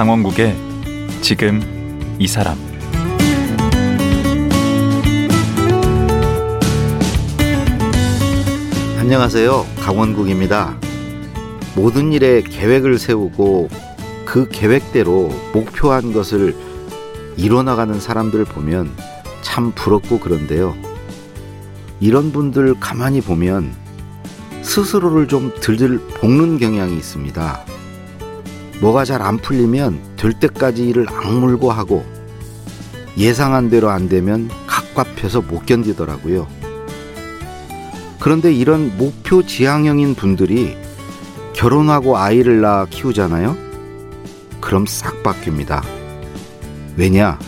강원국의 지금 이 사람 안녕하세요. 강원국입니다. 모든 일에 계획을 세우고 그 계획대로 목표한 것을 이뤄나가는 사람들 보면 참 부럽고 그런데요. 이런 분들 가만히 보면 스스로를 좀 들들 볶는 경향이 있습니다. 뭐가 잘 안 풀리면 될 때까지 일을 악물고 하고 예상한 대로 안 되면 갑갑해서 못 견디더라고요. 그런데 이런 목표 지향형인 분들이 결혼하고 아이를 낳아 키우잖아요? 그럼 싹 바뀝니다. 왜냐?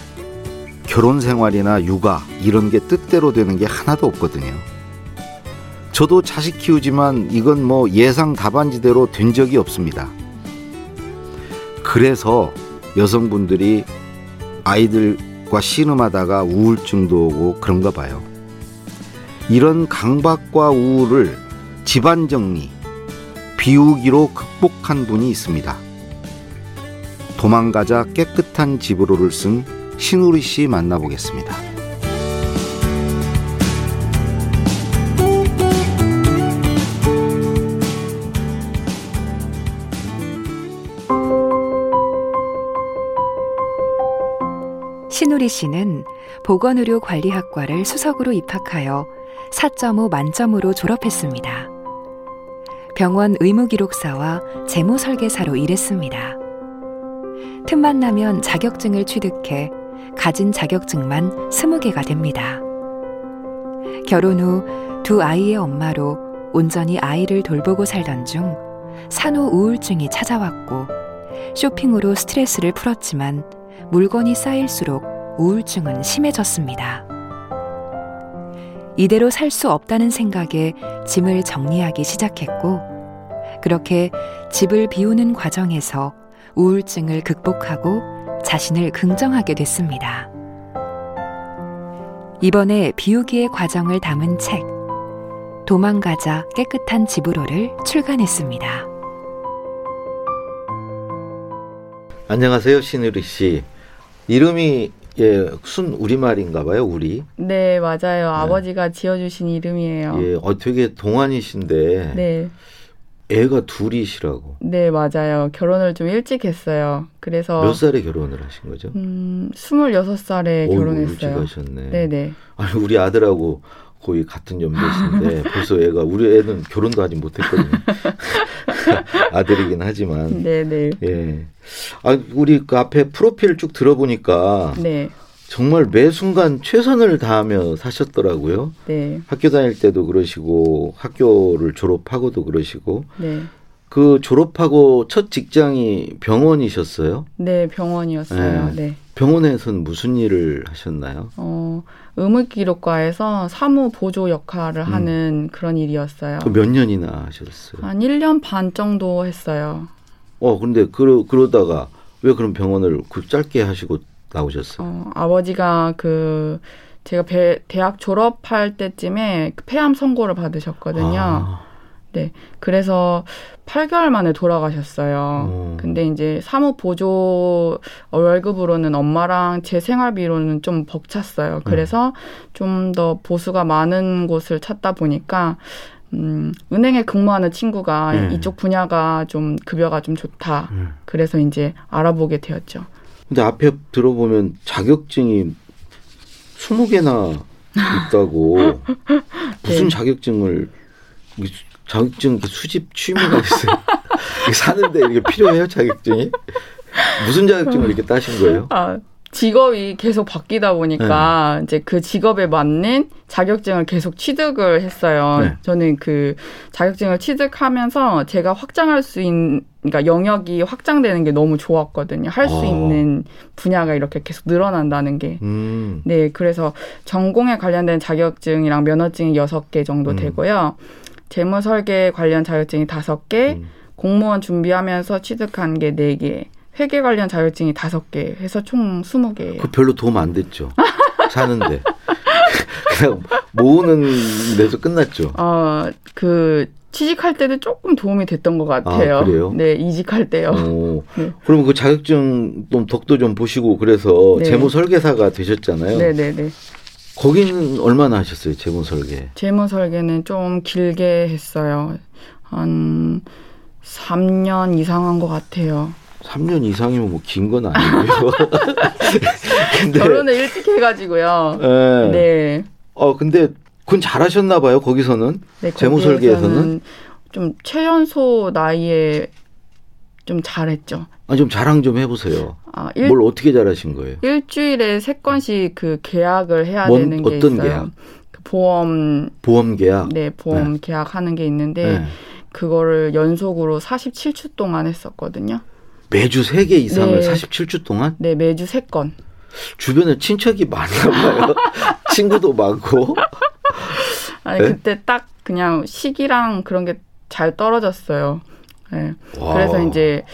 결혼 생활이나 육아 이런 게 뜻대로 되는 게 하나도 없거든요. 저도 자식 키우지만 이건 뭐 예상 답안지대로 된 적이 없습니다. 그래서 여성분들이 아이들과 씨름하다가 우울증도 오고 그런가 봐요. 이런 강박과 우울을 집안 정리, 비우기로 극복한 분이 있습니다. 도망가자 깨끗한 집으로를 쓴 신우리 씨 만나보겠습니다. 신우리 씨는 보건의료관리학과를 수석으로 입학하여 4.5 만점으로 졸업했습니다. 병원 의무기록사와 재무설계사로 일했습니다. 틈만 나면 자격증을 취득해 가진 자격증만 20개가 됩니다. 결혼 후 두 아이의 엄마로 온전히 아이를 돌보고 살던 중 산후 우울증이 찾아왔고 쇼핑으로 스트레스를 풀었지만 물건이 쌓일수록 우울증은 심해졌습니다. 이대로 살 수 없다는 생각에 짐을 정리하기 시작했고, 그렇게 집을 비우는 과정에서 우울증을 극복하고 자신을 긍정하게 됐습니다. 이번에 비우기의 과정을 담은 책, 도망가자 깨끗한 집으로를 출간했습니다. 안녕하세요, 신우리 씨. 이름이 예, 순 우리말인가 봐요, 우리. 네, 맞아요. 아버지가 지어주신 이름이에요. 예, 어, 되게 동안이신데. 네. 애가 둘이시라고. 네, 맞아요. 결혼을 좀 일찍 했어요. 그래서. 몇 살에 결혼을 하신 거죠? 음, 26살에 어이구, 결혼했어요. 하셨네. 네네. 아니, 우리 아들하고 거의 같은 연배신데 벌써 애가 우리 애는 결혼도 아직 못했거든요. 아들이긴 하지만. 네네. 예. 아 우리 그 앞에 프로필 쭉 들어보니까 네. 정말 매 순간 최선을 다하며 사셨더라고요. 네. 학교 다닐 때도 그러시고 학교를 졸업하고도 그러시고 네. 그 졸업하고 첫 직장이 병원이셨어요? 네, 병원이었어요. 네. 네. 병원에서는 무슨 일을 하셨나요? 어, 의무기록과에서 사무 보조 역할을 음. 하는 그런 일이었어요. 그몇 년이나 하셨어요? 한 1년 반 정도 했어요. 어, 근데 그러, 그러다가 왜 그럼 병원을 그 짧게 하시고 나오셨어요? 어, 아버지가 그 제가 배, 대학 졸업할 때쯤에 그 폐암 선고를 받으셨거든요. 아, 네. 그래서 8개월 만에 돌아가셨어요. 어. 근데 이제 사무 보조 월급으로는 엄마랑 제 생활비로는 좀 벅찼어요. 그래서 좀더 보수가 많은 곳을 찾다 보니까 음, 은행에 근무하는 친구가 네. 이쪽 분야가 좀 급여가 좀 좋다. 음. 그래서 이제 알아보게 되었죠. 근데 앞에 들어보면 자격증이 20개나 있다고 무슨 네. 자격증을 이 자격증 수집 취미가 있어요. 사는데 이게 필요해요 자격증이? 무슨 자격증을 이렇게 따신 거예요? 아, 직업이 계속 바뀌다 보니까 네. 이제 그 직업에 맞는 자격증을 계속 취득을 했어요. 네. 저는 그 자격증을 취득하면서 제가 확장할 수 있는 그러니까 영역이 확장되는 게 너무 좋았거든요. 할수 아. 있는 분야가 이렇게 계속 늘어난다는 게. 음, 네, 그래서 전공에 관련된 자격증이랑 면허증이 여섯 개 정도 음. 되고요. 재무 설계 관련 자격증이 다섯 개, 음. 공무원 준비하면서 취득한 게 네 개, 회계 관련 자격증이 다섯 개 해서 총 스무 개. 그 별로 도움 안 됐죠. 사는데. 그냥 모으는 데서 끝났죠. 어, 그 취직할 때도 조금 도움이 됐던 것 같아요. 아, 그래요? 네, 이직할 때요. 오, 네. 그러면 그 자격증 좀 덕도 좀 보시고 그래서 네. 재무 설계사가 되셨잖아요. 네, 네, 네. 거기는 얼마나 하셨어요, 재무 설계? 재무 설계는 좀 길게 했어요. 한 3년 이상 한 것 같아요. 3년 이상이면 뭐 긴 건 아니고요. 근데 결혼을 일찍 해가지고요. 예. 네. 어 근데 그건 잘하셨나 봐요. 거기서는 네, 재무 설계에서는 좀 최연소 나이에 좀 잘했죠. 아, 좀 자랑 좀 해보세요. 아, 일, 뭘 어떻게 잘하신 거예요? 일주일에 세 건씩 그 계약을 해야 뭔- 되는 게 어떤 있어요. 계약? 그 보험, 보험 계약. 네, 보험 계약하는 게 있는데 네. 그거를 연속으로 47주 동안 했었거든요. 매주 세 개 이상을 네. 47주 동안 네, 매주 세 건. 주변에 친척이 많나 봐요. 친구도 많고. 아니 네? 그때 딱 그냥 시기랑 그런 게 잘 떨어졌어요. 네. 와. 그래서 이제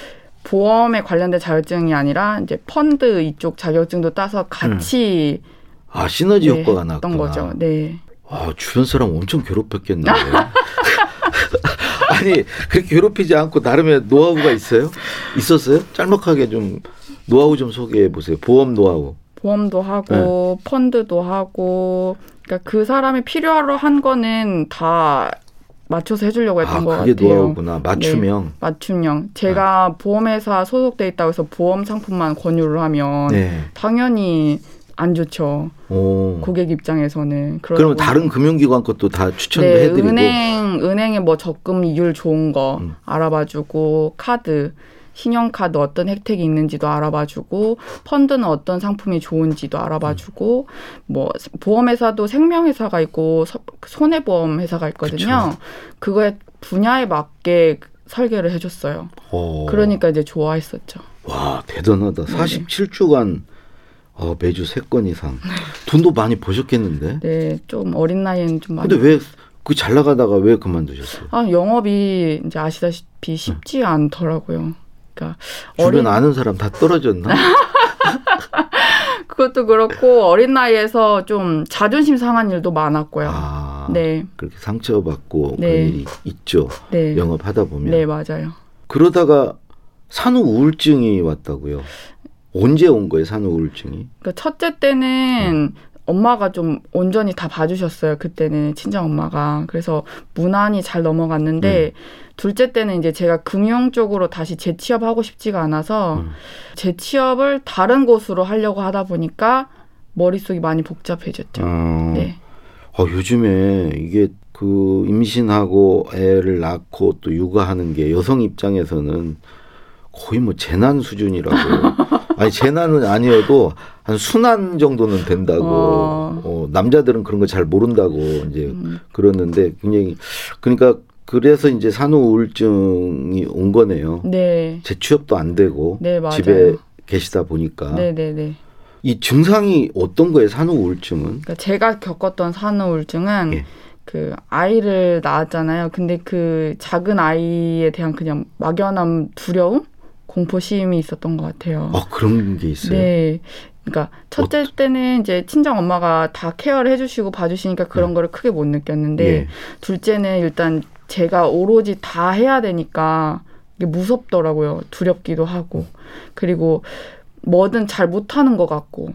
보험에 관련된 자격증이 아니라 이제 펀드 이쪽 자격증도 따서 같이 아 시너지 네, 효과가 났구나. 거죠. 네. 와 주변 사람 엄청 괴롭혔겠는데. 아니 그렇게 괴롭히지 않고 나름의 노하우가 있어요? 있었어요? 짤막하게 좀 노하우 좀 소개해 보세요. 보험 노하우. 보험도 하고 펀드도 하고 그러니까 그 사람이 필요로 한 거는 다 맞춰서 해주려고 했던 아 것 그게 같아요. 네. 노하우구나. 맞춤형. 맞춤형. 제가 보험회사 소속돼 있다고 해서 보험 상품만 권유를 하면 네. 당연히 안 좋죠. 오. 고객 입장에서는. 그러면. 다른 금융기관 것도 다 추천도 네, 해드리고. 은행 은행의 뭐 적금 이율 좋은 거 음. 알아봐주고 카드 신용카드 어떤 혜택이 있는지도 알아봐주고 펀드는 어떤 상품이 좋은지도 알아봐주고 뭐 보험회사도 생명회사가 있고 서- 손해보험 회사가 있거든요. 그거에 분야에 맞게 설계를 해줬어요. 어. 그러니까 이제 좋아했었죠. 와 대단하다. 네. 47주간 어, 매주 세 건 이상. 돈도 많이 버셨겠는데. 네, 좀 어린 나이에는 좀 많이. 근데 왜 그 잘 나가다가 왜 그만두셨어요? 아 영업이 이제 아시다시피 쉽지 않더라고요. 그러니까 주변 어린 아는 사람 다 떨어졌나? 그것도 그렇고 어린 나이에서 좀 자존심 상한 일도 많았고요. 아, 네, 그렇게 상처받고 네. 그런 일이 있죠. 네, 영업하다 보면. 네 맞아요. 그러다가 산후 우울증이 왔다고요. 언제 온 거예요, 산후 우울증이? 그러니까 첫째 때는 엄마가 좀 온전히 다 봐주셨어요. 그때는 친정 엄마가 그래서 무난히 잘 넘어갔는데 둘째 때는 이제 제가 금융 쪽으로 다시 재취업하고 싶지가 않아서 음. 재취업을 다른 곳으로 하려고 하다 보니까 머릿속이 많이 복잡해졌죠. 어, 네. 어, 요즘에 이게 그 임신하고 애를 낳고 또 육아하는 게 여성 입장에서는 거의 뭐 재난 수준이라고. 아니 재난은 아니어도 한 순환 정도는 된다고. 어. 어, 남자들은 그런 거 잘 모른다고 이제 음, 그러는데 굉장히 그러니까 그래서 이제 산후 우울증이 온 거네요. 네. 재취업도 안 되고 네, 맞아요. 집에 계시다 보니까 네 네 네. 이 증상이 어떤 거예요? 산후 우울증은? 그러니까 제가 겪었던 산후 우울증은 예. 그 아이를 낳았잖아요. 근데 그 작은 아이에 대한 그냥 막연한 두려움, 공포심이 있었던 것 같아요. 아 그런 게 있어요. 네. 그러니까 첫째 때는 이제 친정 엄마가 다 케어를 해주시고 봐주시니까 그런 음. 거를 크게 못 느꼈는데 예. 둘째는 일단 제가 오로지 다 해야 되니까 이게 무섭더라고요. 두렵기도 하고 그리고 뭐든 잘 못하는 것 같고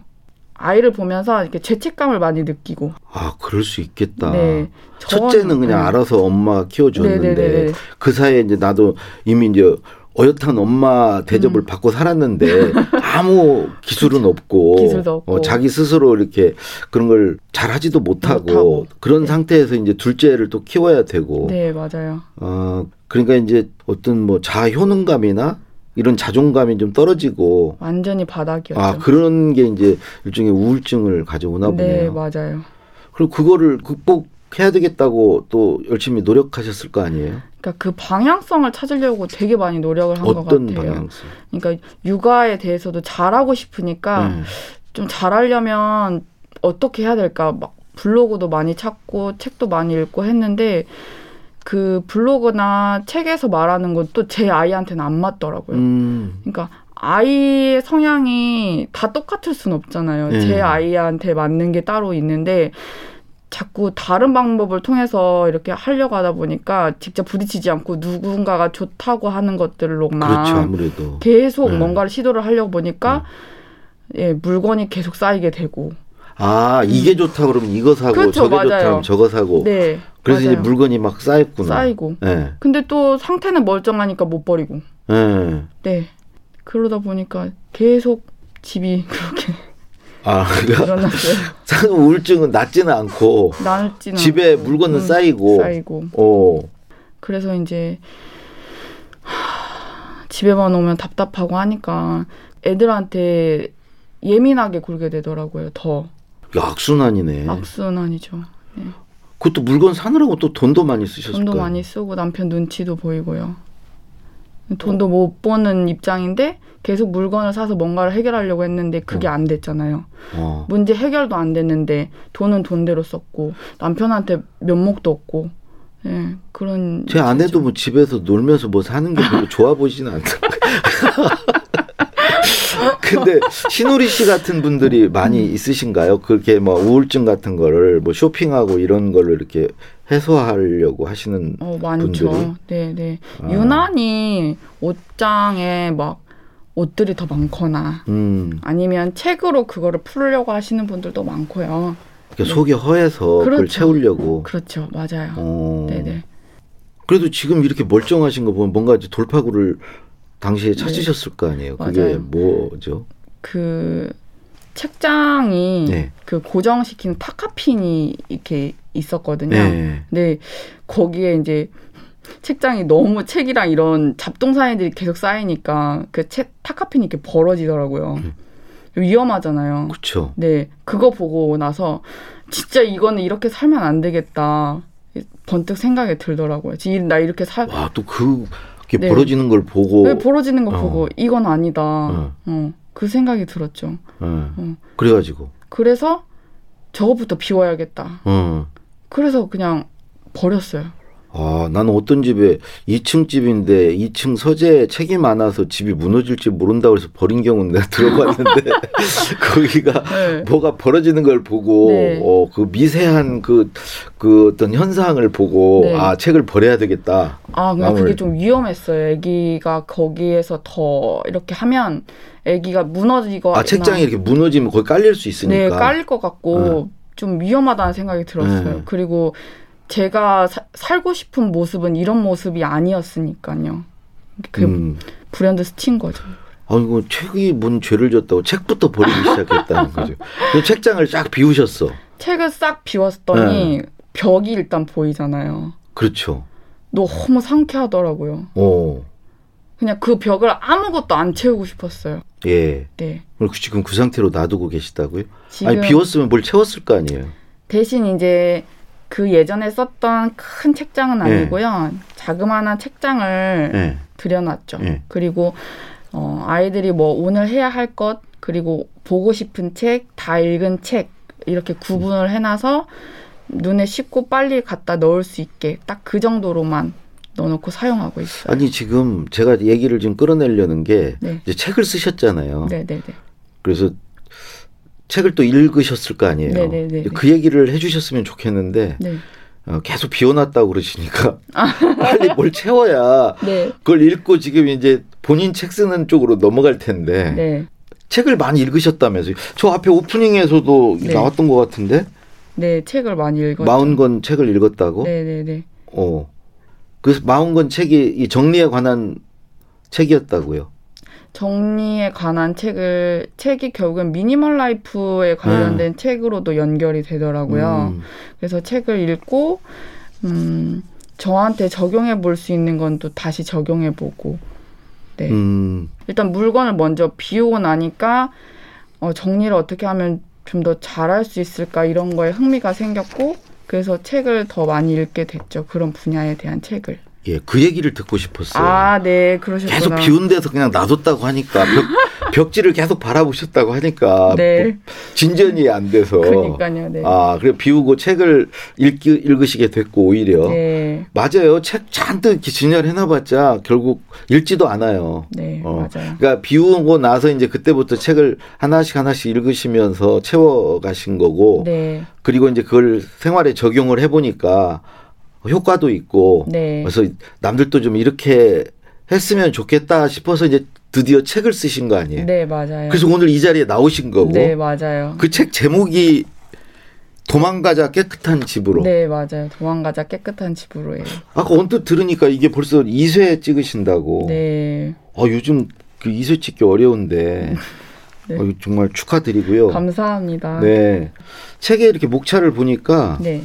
아이를 보면서 이렇게 죄책감을 많이 느끼고 아 그럴 수 있겠다. 네. 첫째는 그냥 네. 알아서 엄마가 키워줬는데 네네네네. 그 사이에 이제 나도 이미 이제 어엿한 엄마 대접을 음. 받고 살았는데 아무 기술은 없고, 기술도 없고. 어, 자기 스스로 이렇게 그런 걸 잘하지도 못하고, 못하고. 그런 네. 상태에서 이제 둘째를 또 키워야 되고 네 맞아요. 어, 그러니까 이제 어떤 뭐 자아 효능감이나 이런 자존감이 좀 떨어지고 완전히 바닥이었죠. 아 그런 게 이제 일종의 우울증을 가져오나 네 보네요. 맞아요. 그리고 그거를 극복해야 되겠다고 또 열심히 노력하셨을 거 아니에요? 그러니까 그 방향성을 찾으려고 되게 많이 노력을 한 것 같아요. 방향성? 그러니까 육아에 대해서도 잘하고 싶으니까 네. 좀 잘하려면 어떻게 해야 될까 막 블로그도 많이 찾고 책도 많이 읽고 했는데 그 블로그나 책에서 말하는 건 또 제 아이한테는 안 맞더라고요. 음, 그러니까 아이의 성향이 다 똑같을 순 없잖아요. 네. 제 아이한테 맞는 게 따로 있는데 자꾸 다른 방법을 통해서 이렇게 하려고 하다 보니까 직접 부딪히지 않고 누군가가 좋다고 하는 것들로만 그렇죠 아무래도 계속 네. 뭔가를 시도를 하려고 보니까 예, 물건이 계속 쌓이게 되고. 아 이게 좋다 그러면 이거 사고 그렇죠, 저게 좋다 맞아요. 그러면 저거 사고 네. 그래서 이제 맞아요. 물건이 막 쌓였구나 쌓이고. 예. 근데 또 상태는 멀쩡하니까 못 버리고. 예. 네. 그러다 보니까 계속 집이 그렇게 아 그러니까 우울증은 낫지는 않고 낫지는 집에 않고. 물건은 음, 쌓이고 쌓이고. 어 그래서 이제 하, 집에만 오면 답답하고 하니까 애들한테 예민하게 굴게 되더라고요. 더 악순환이네 악순환이죠. 그것도 물건 사느라고 또 돈도 많이 쓰셨을 돈도 거예요 많이 쓰고 남편 눈치도 보이고요. 돈도 못 버는 입장인데 계속 물건을 사서 뭔가를 해결하려고 했는데 그게 안 됐잖아요. 어. 문제 해결도 안 됐는데 돈은 돈대로 썼고 남편한테 면목도 없고 예 그런 제 아내도. 뭐 집에서 놀면서 뭐 사는 게 별로 좋아 보이지는 않더라고요. 근데 신우리 씨 같은 분들이 많이 음. 있으신가요? 그렇게 뭐 우울증 같은 거를 뭐 쇼핑하고 이런 걸로 이렇게 해소하려고 하시는 어 많죠. 분들이? 네 네 아. 유난히 옷장에 막 옷들이 더 많거나 음, 아니면 책으로 그거를 풀려고 하시는 분들도 많고요. 그러니까 속이 허해서 그걸 네. 그렇죠. 채우려고. 그렇죠, 맞아요. 어. 네네. 그래도 지금 이렇게 멀쩡하신 거 보면 뭔가 이제 돌파구를 당시에 찾으셨을 거 아니에요. 그게 네. 맞아요. 뭐죠? 그 책장이 네. 그 고정시킨 타카핀이 이렇게 있었거든요. 네. 근데 거기에 이제 책장이 너무 책이랑 이런 잡동사니들이 계속 쌓이니까 그 책 타카핀이 이렇게 벌어지더라고요. 음. 위험하잖아요. 그렇죠. 네, 그거 보고 나서 진짜 이거는 이렇게 살면 안 되겠다. 번뜩 생각이 들더라고요. 나 이렇게 살, 와, 또 그, 게 네. 벌어지는 걸 보고. 왜 벌어지는 거 어. 보고 이건 아니다. 어. 어, 그 생각이 들었죠. 예. 어. 그래가지고. 그래서 저거부터 비워야겠다. 어. 그래서 그냥 버렸어요. 아, 나는 어떤 집에 2층 집인데 2층 서재에 책이 많아서 집이 무너질지 모른다 그래서 버린 경우는 내가 들어봤는데 거기가 네. 뭐가 벌어지는 걸 보고 네. 어, 그 미세한 그, 그 어떤 현상을 보고 네. 아, 책을 버려야 되겠다. 아, 근데 그게. 좀 위험했어요. 아기가 거기에서 더 이렇게 하면 아기가 무너지거나 아, 책장이 이렇게 무너지면 거기 깔릴 수 네, 있으니까. 깔릴 것 같고 좀 위험하다는 생각이 들었어요. 네. 그리고 제가 사- 살고 싶은 모습은 이런 모습이 아니었으니까요. 그 음. 불현듯 스친 거죠. 아, 이거 책이 뭔 죄를 졌다고 책부터 버리기 시작했다는 거죠. 그 책장을 쫙 비우셨어. 책을 싹 비웠더니 네. 벽이 일단 보이잖아요. 그렇죠. 너무 상쾌하더라고요. 어, 그냥 그 벽을 아무것도 안 채우고 싶었어요. 예. 네. 그리고 지금 그 상태로 놔두고 계시다고요? 아니 비웠으면 뭘 채웠을 거 아니에요. 대신 이제 그 예전에 썼던 큰 책장은 네. 아니고요. 자그마한 책장을 예. 들여놨죠. 네. 그리고 어, 아이들이 뭐 오늘 해야 할 것 그리고 보고 싶은 책, 다 읽은 책 이렇게 구분을 해놔서 눈에 쉽고 빨리 갖다 넣을 수 있게 딱 그 정도로만 넣어놓고 사용하고 있어요. 아니 지금 제가 얘기를 좀 끌어내려는 게 네. 이제 책을 쓰셨잖아요. 네 네 네. 그래서 책을 또 읽으셨을 거 아니에요. 네네네. 그 얘기를 해주셨으면 좋겠는데 네. 어, 계속 비워놨다고 그러시니까 빨리 뭘 채워야 네. 그걸 읽고 지금 이제 본인 책 쓰는 쪽으로 넘어갈 텐데 네. 책을 많이 읽으셨다면서요. 저 앞에 오프닝에서도 네. 나왔던 것 같은데 네. 책을 많이 읽었죠. 마흔 권 책을 읽었다고. 네 네 네. 어. 그래서 마흔 권 책이 이 정리에 관한 책이었다고요. 정리에 관한 책을 책이 결국엔 미니멀 라이프에 관련된 책으로도 연결이 되더라고요. 음. 그래서 책을 읽고 음 저한테 적용해 볼 수 있는 건 또 다시 적용해 보고 네. 음. 일단 물건을 먼저 비우고 나니까 어 정리를 어떻게 하면 좀 더 잘할 수 있을까 이런 거에 흥미가 생겼고 그래서 책을 더 많이 읽게 됐죠. 그런 분야에 대한 책을. 예, 그 얘기를 듣고 싶었어요. 아, 네. 그러셨구나. 계속 비운 데서 그냥 놔뒀다고 하니까 벽, 벽지를 계속 바라보셨다고 하니까 네. 진전이 안 돼서 그러니까요. 네. 아 그래 비우고 책을 읽기, 읽으시게 됐고 오히려 네. 맞아요 책 잔뜩 이렇게 진열해놔봤자 결국 읽지도 않아요. 네, 어. 맞아요. 그러니까 비우고 나서 이제 그때부터 책을 하나씩 하나씩 읽으시면서 채워가신 거고 네. 그리고 이제 그걸 생활에 적용을 해보니까 효과도 있고 네. 그래서 남들도 좀 이렇게 했으면 좋겠다 싶어서 이제 드디어 책을 쓰신 거 아니에요. 네, 맞아요. 그래서 오늘 이 자리에 나오신 거고 네, 맞아요. 그 책 제목이 도망가자 깨끗한 집으로. 네, 맞아요. 도망가자 깨끗한 집으로예요. 아까 언뜻 들으니까 이게 벌써 2쇄 찍으신다고. 네. 어, 요즘 그 2쇄 찍기 어려운데 네. 어, 정말 축하드리고요. 감사합니다. 네. 책에 이렇게 목차를 보니까 네.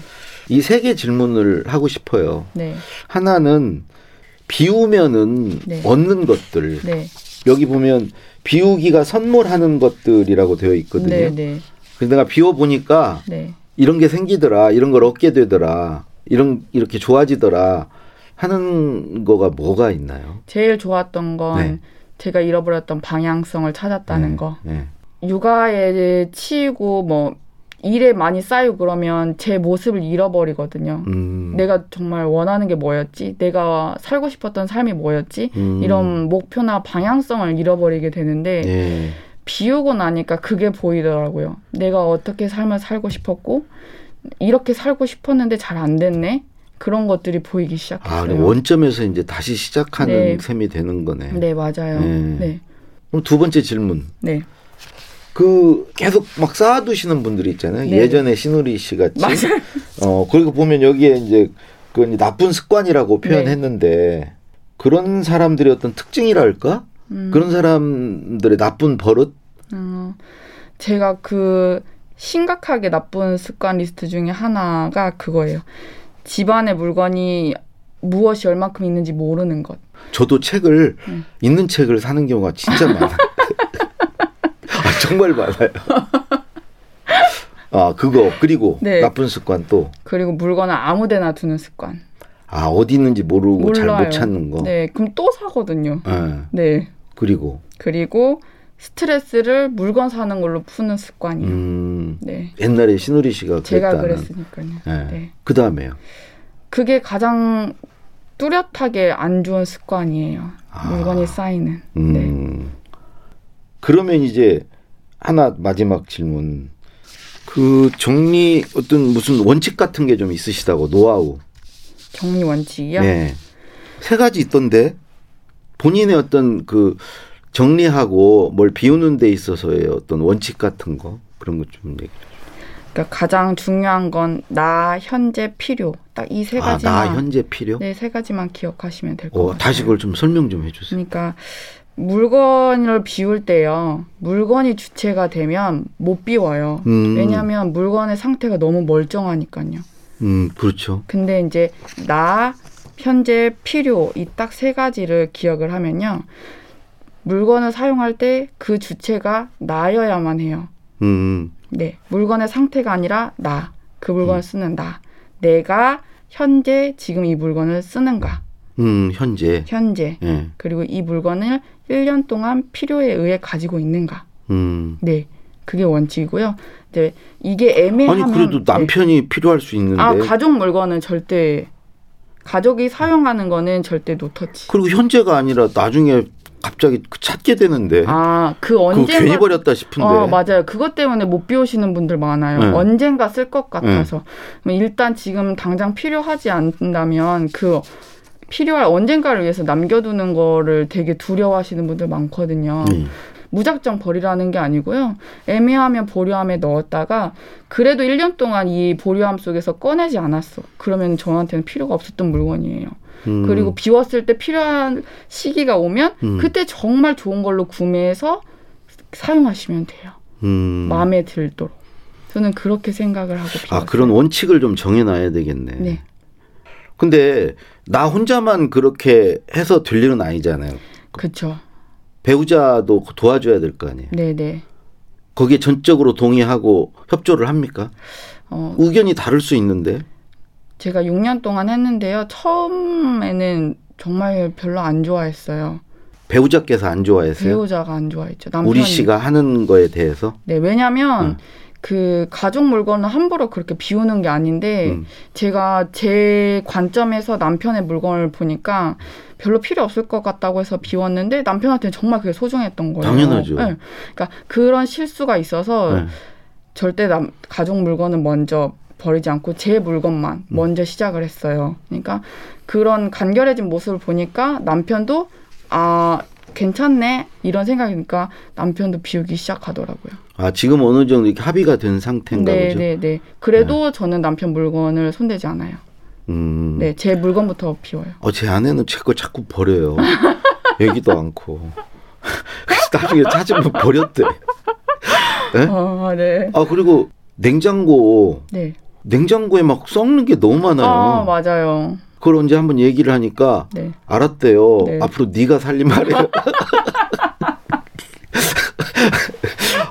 이 세 개 질문을 하고 싶어요. 네. 하나는 비우면은 네. 얻는 것들. 네. 여기 보면 비우기가 선물하는 것들이라고 되어 있거든요. 네, 네. 그래서 내가 비워 보니까 네. 이런 게 생기더라, 이런 걸 얻게 되더라, 이런 이렇게 좋아지더라 하는 거가 뭐가 있나요? 제일 좋았던 건 네. 제가 잃어버렸던 방향성을 찾았다는 네, 거. 네. 육아에 치이고 뭐 일에 많이 쌓이고 그러면 제 모습을 잃어버리거든요. 음, 내가 정말 원하는 게 뭐였지? 내가 살고 싶었던 삶이 뭐였지? 음, 이런 목표나 방향성을 잃어버리게 되는데 예. 비우고 나니까 그게 보이더라고요. 내가 어떻게 삶을 살고 싶었고 이렇게 살고 싶었는데 잘 안 됐네. 그런 것들이 보이기 아, 시작했어요. 원점에서 이제 다시 시작하는 네. 셈이 되는 거네. 네, 맞아요. 네. 네. 그럼 두 번째 질문. 네. 그 계속 막 쌓아두시는 분들이 있잖아요. 네. 예전에 신우리 씨 같이. 맞아요. 어, 그리고 보면 여기에 이제 그 나쁜 습관이라고 표현했는데 그런 사람들의 어떤 특징이랄까? 음, 그런 사람들의 나쁜 버릇? 어, 제가 그 심각하게 나쁜 습관 리스트 중에 하나가 그거예요. 집안에 물건이 무엇이 얼마큼 있는지 모르는 것. 저도 책을 음. 있는 책을 사는 경우가 진짜 많아요. 아, 정말 많아요. 아 그거 그리고 네. 나쁜 습관 또. 그리고 물건을 아무데나 두는 습관. 아 어디 있는지 모르고 잘. 못 찾는 거. 네, 그럼 또 사거든요. 예. 네. 그리고 그리고 스트레스를 물건 사는 걸로 푸는 습관이요. 음, 네. 옛날에 신우리 씨가 제가 그랬다는. 그랬으니까요. 예. 네. 그 다음에요. 그게 가장 뚜렷하게 안 좋은 습관이에요. 아. 물건이 쌓이는. 네. 음. 그러면 이제 하나 마지막 질문. 그 정리 어떤 무슨 원칙 같은 게 좀 있으시다고 노하우. 정리 원칙이요? 네. 세 가지 있던데 본인의 어떤 그 정리하고 뭘 비우는 데 있어서의 어떤 원칙 같은 거 그런 것 좀 얘기. 그러니까 가장 중요한 건 나, 현재, 필요. 딱 이세 아, 가지만. 나 현재 필요? 네, 세 가지만 기억하시면 될것 어, 같아요. 다시 그걸 좀 설명 좀 해주세요. 그러니까 물건을 비울 때요. 물건이 주체가 되면 못 비워요. 음. 왜냐하면 물건의 상태가 너무 멀쩡하니까요. 음, 그렇죠. 근데 이제 나, 현재, 필요 이 딱 세 가지를 기억을 하면요. 물건을 사용할 때 그 주체가 나여야만 해요. 음, 네. 물건의 상태가 아니라 나. 그 물건을 음. 쓰는 나. 내가 현재 지금 이 물건을 쓰는가. 음, 현재. 현재. 예. 그리고 이 물건을 1년 동안 필요에 의해 가지고 있는가. 음. 네. 그게 원칙이고요. 이제 이게 애매하면 아니 그래도 네. 남편이 필요할 수 있는데. 아, 가족 물건은 절대 가족이 사용하는 거는 절대 노터치. 그리고 현재가 아니라 나중에 갑자기 그 찾게 되는데. 아, 그 그거 언젠가 괜히 버렸다 싶은데. 어, 맞아요. 그것 때문에 못 비우시는 분들 많아요. 네. 언젠가 쓸 것 같아서. 그럼 일단 지금 당장 필요하지 않다면 그 필요할 언젠가를 위해서 남겨두는 거를 되게 두려워하시는 분들 많거든요. 음. 무작정 버리라는 게 아니고요. 애매하면 보류함에 넣었다가 그래도 1년 동안 이 보류함 속에서 꺼내지 않았어. 그러면 저한테는 필요가 없었던 물건이에요. 음. 그리고 비웠을 때 필요한 시기가 오면 음. 그때 정말 좋은 걸로 구매해서 사용하시면 돼요. 음. 마음에 들도록. 저는 그렇게 생각을 하고 아 비웠어요. 그런 원칙을 좀 정해 놔야 되겠네. 네. 근데 나 혼자만 그렇게 해서 될 일은 아니잖아요. 그렇죠. 배우자도 도와줘야 될 거 아니에요. 네, 네. 거기에 전적으로 동의하고 협조를 합니까? 어, 의견이 다를 수 있는데. 제가 6년 동안 했는데요. 처음에는 정말 별로 안 좋아했어요. 배우자께서 안 좋아했어요? 배우자가 안 좋아했죠. 남편이. 우리 씨가 하는 거에 대해서? 네, 왜냐면 음. 그 가족 물건을 함부로 그렇게 비우는 게 아닌데 음. 제가 제 관점에서 남편의 물건을 보니까 별로 필요 없을 것 같다고 해서 비웠는데 남편한테는 정말 그게 소중했던 거예요. 당연하죠. 네. 그러니까 그런 실수가 있어서 네. 절대 남 가족 물건은 먼저 버리지 않고 제 물건만 음. 먼저 시작을 했어요. 그러니까 그런 간결해진 모습을 보니까 남편도 아 괜찮네 이런 생각이니까 남편도 비우기 시작하더라고요. 아 지금 어느 정도 이렇게 합의가 된 상태인가 네, 보죠. 네, 네. 그래도 저는 남편 물건을 손대지 않아요. 음. 네, 제 물건부터 비워요. 어, 제 아내는 제 거 자꾸 버려요. 얘기도 않고. 그래서 나중에 찾으면 버렸대. 네? 아, 네. 아 그리고 냉장고 네. 냉장고에 막 썩는 게 너무 많아요. 아, 맞아요. 그걸 언제 한번 얘기를 하니까 네. 알았대요. 네. 앞으로 네가 살림하래요.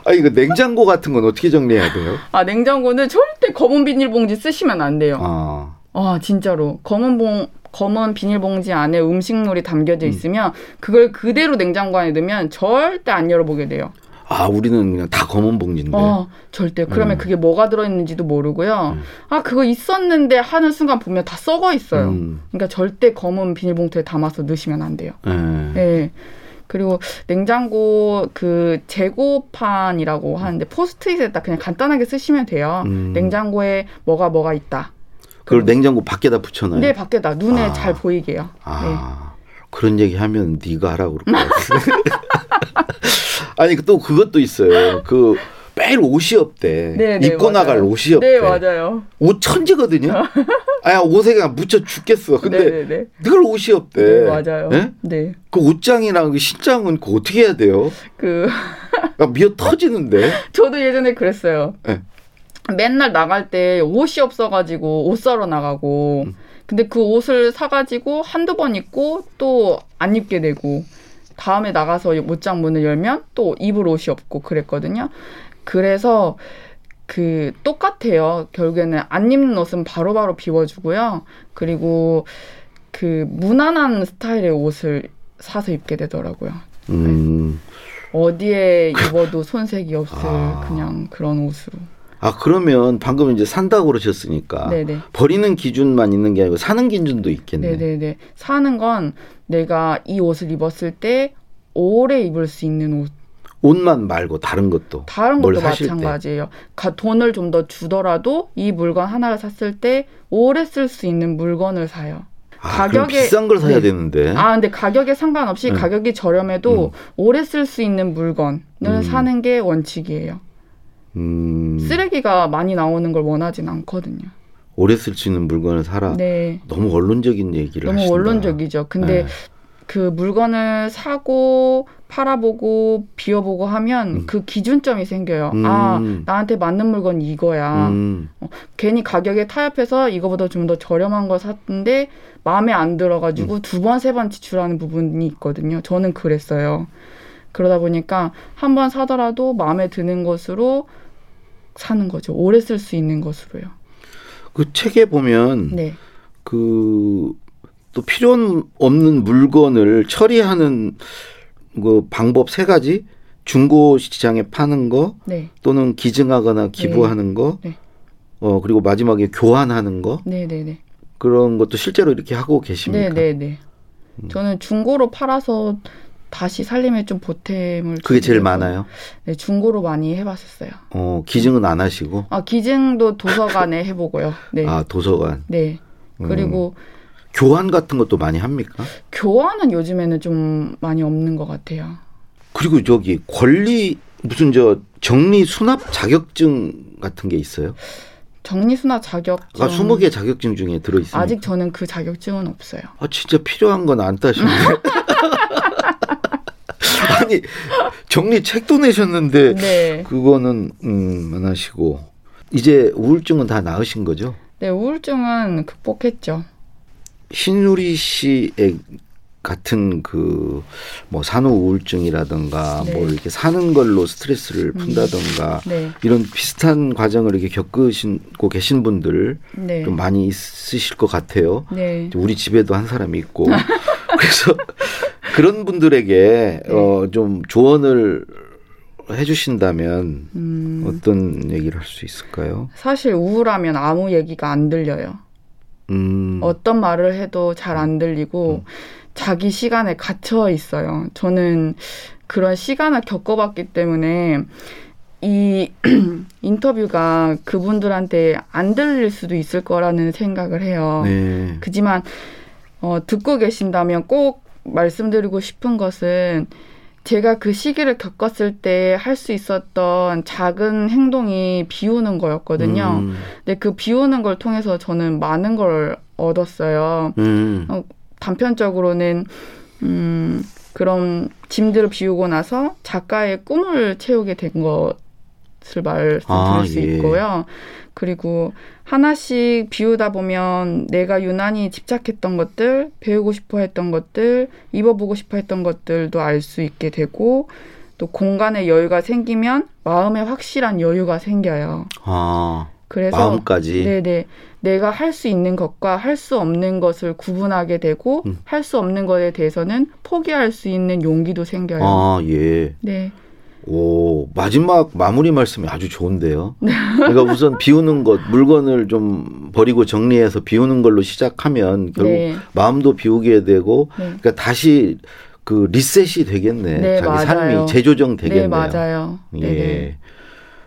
아 이거 냉장고 같은 건 어떻게 정리해야 돼요? 아, 냉장고는 절대 검은 비닐봉지 쓰시면 안 돼요. 아, 아, 진짜로. 검은 봉 검은 비닐봉지 안에 음식물이 담겨져 음. 있으면 그걸 그대로 냉장고 안에 넣으면 절대 안 열어보게 돼요. 아 우리는 그냥 다 검은 봉지인데. 어, 절대. 그러면 음. 그게 뭐가 들어있는지도 모르고요. 음. 아, 그거 있었는데 하는 순간 보면 다 썩어 있어요. 음, 그러니까 절대 검은 비닐봉투에 담아서 넣으시면 안 돼요. 예. 네. 그리고 냉장고 그 재고판이라고 하는데 포스트잇에다 그냥 간단하게 쓰시면 돼요. 음. 냉장고에 뭐가 뭐가 있다. 그걸 냉장고 밖에다 붙여놔요. 네, 밖에다 눈에 아. 잘 보이게요. 네. 아 그런 얘기 하면 네가 하라고 그럴 것 같은데. 아니 또 그것도 있어요. 그 매일 옷이 없대. 네, 네, 입고 맞아요. 나갈 옷이 없대. 네, 맞아요. 옷 천지거든요. 아야 옷에 그냥 묻혀 죽겠어. 근데 네, 네, 네. 늘 옷이 없대. 네, 맞아요. 예? 네. 그 옷장이랑 그 신장은 그 어떻게 해야 돼요? 그막 미어 터지는데. 저도 예전에 그랬어요. 네. 맨날 나갈 때 옷이 없어가지고 옷 사러 나가고, 음. 근데 그 옷을 사가지고 한두 번 입고 또 안 입게 되고, 다음에 나가서 옷장 문을 열면 또 입을 옷이 없고 그랬거든요. 그래서 그 똑같아요. 결국에는 안 입는 옷은 바로 바로 비워주고요. 그리고 그 무난한 스타일의 옷을 사서 입게 되더라고요. 음. 어디에 입어도 손색이 없을 아. 그냥 그런 옷으로. 아 그러면 방금 이제 산다고 그러셨으니까 네네. 버리는 기준만 있는 게 아니고 사는 기준도 있겠네. 네네네. 사는 건 내가 이 옷을 입었을 때 오래 입을 수 있는 옷. 옷만 말고 다른 것도. 다른 뭘 것도. 마찬가지예요. 가, 돈을 좀 더 주더라도 이 물건 하나를 샀을 때 오래 쓸 수 있는 물건을 사요. 아, 가격에- 비싼 걸 사야 네. 되는데. 아, 근데 가격에 상관없이 네. 가격이 저렴해도 오래 쓸 수 있는 물건을 음. 사는 게 원칙이에요. 음, 쓰레기가 많이 나오는 걸 원하진 않거든요. 오래 쓸 수 있는 물건을 사라. 네. 너무 원론적인 얘기를 너무 하신다. 원론적이죠. 근데 네. 그 물건을 사고 팔아보고 비워보고 하면 음. 그 기준점이 생겨요. 음. 아 나한테 맞는 물건 이거야. 음, 괜히 가격에 타협해서 이거보다 좀 더 저렴한 걸 샀는데 마음에 안 음. 들어가지고 두 번세번 지출하는 부분이 있거든요. 저는 그랬어요. 그러다 보니까 한 번 사더라도 마음에 드는 것으로 사는 거죠. 오래 쓸 수 있는 것으로요. 그 책에 보면 네. 그또 필요 없는 물건을 처리하는 그 방법 세 가지 중고 시장에 파는 거 네. 또는 기증하거나 기부하는 거, 네. 어 그리고 마지막에 교환하는 거 네, 네, 네. 그런 것도 실제로 이렇게 하고 계십니까? 네, 네, 네. 음. 저는 중고로 팔아서 다시 살림에 좀 보탬을 그게 제일. 많아요. 네, 중고로 많이 해봤었어요. 어 기증은 안 하시고 아 기증도 도서관에 해보고요. 네, 아 도서관 네. 음. 그리고 교환 같은 것도 많이 합니까? 교환은 요즘에는 좀 많이 없는 것 같아요. 그리고 저기 권리 무슨 저 정리 수납 자격증 같은 게 있어요? 정리 수납 자격증. 아, 20개 자격증 중에 들어 있습니다. 아직 저는 그 자격증은 없어요. 아, 진짜 필요한 건 안 따시네. 아니, 정리 책도 내셨는데 네, 그거는 음, 안 하시고 이제 우울증은 다 나으신 거죠? 네 우울증은 극복했죠. 신유리 씨의 같은 그 뭐 산후 우울증이라든가 네. 뭐 이렇게 사는 걸로 스트레스를 푼다든가 네, 이런 비슷한 과정을 이렇게 겪으시고 계신 분들 네, 좀 많이 있으실 것 같아요. 네, 우리 집에도 한 사람이 있고 그래서 그런 분들에게 네. 어, 좀 조언을 해주신다면 음, 어떤 얘기를 할 수 있을까요? 사실 우울하면 아무 얘기가 안 들려요. 음, 어떤 말을 해도 잘 안 들리고 자기 시간에 갇혀 있어요. 저는 그런 시간을 겪어봤기 때문에 이 인터뷰가 그분들한테 안 들릴 수도 있을 거라는 생각을 해요. 네. 그지만 어, 듣고 계신다면 꼭 말씀드리고 싶은 것은 제가 그 시기를 겪었을 때 할 수 있었던 작은 행동이 비우는 거였거든요. 음, 근데 그 비우는 걸 통해서 저는 많은 걸 얻었어요. 음, 어, 단편적으로는 음, 그런 짐들을 비우고 나서 작가의 꿈을 채우게 된 것 을 말씀드릴 아, 수 예. 있고요. 그리고 하나씩 비우다 보면 내가 유난히 집착했던 것들, 배우고 싶어 했던 것들, 입어보고 싶어 했던 것들도 알 수 있게 되고 또 공간에 여유가 생기면 마음에 확실한 여유가 생겨요. 아, 그래서 마음까지. 네네. 내가 할 수 있는 것과 할 수 없는 것을 구분하게 되고 음. 할수 없는 것에 대해서는 포기할 수 있는 용기도 생겨요. 아, 예. 네. 오, 마지막 마무리 말씀이 아주 좋은데요. 네. 그러니까 우선 비우는 것, 물건을 좀 버리고 정리해서 비우는 걸로 시작하면 결국 네. 마음도 비우게 되고, 네. 그러니까 다시 그 리셋이 되겠네. 네, 자기 맞아요. 삶이 재조정 되겠네요. 네, 맞아요. 예. 네네.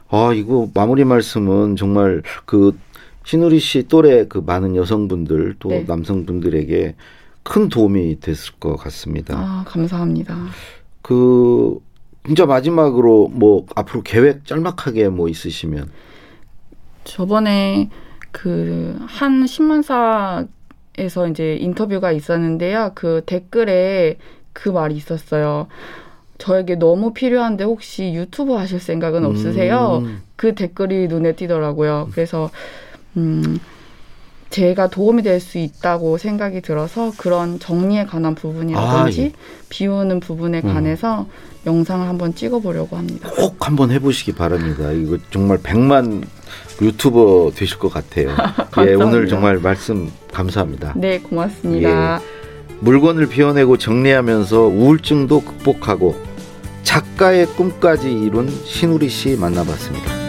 아, 이거 마무리 말씀은 정말 그 신우리 씨 또래 그 많은 여성분들 또 네. 남성분들에게 큰 도움이 됐을 것 같습니다. 아, 감사합니다. 그 진짜 마지막으로 뭐 앞으로 계획 짤막하게 뭐 있으시면 저번에 그 한 신문사에서 이제 인터뷰가 있었는데요. 그 댓글에 그 말이 있었어요. 저에게 너무 필요한데 혹시 유튜브 하실 생각은 없으세요? 음, 그 댓글이 눈에 띄더라고요. 그래서 음 제가 도움이 될 수 있다고 생각이 들어서 그런 정리에 관한 부분이라든지 아, 예. 비우는 부분에 음. 관해서 영상을 한번 찍어보려고 합니다. 꼭 한번 해보시기 바랍니다. 이거 정말 100만 유튜버 되실 것 같아요. 예. 오늘 정말 말씀 감사합니다. 네, 고맙습니다. 물건을 비워내고 정리하면서 우울증도 극복하고 작가의 꿈까지 이룬 신우리 씨 만나봤습니다.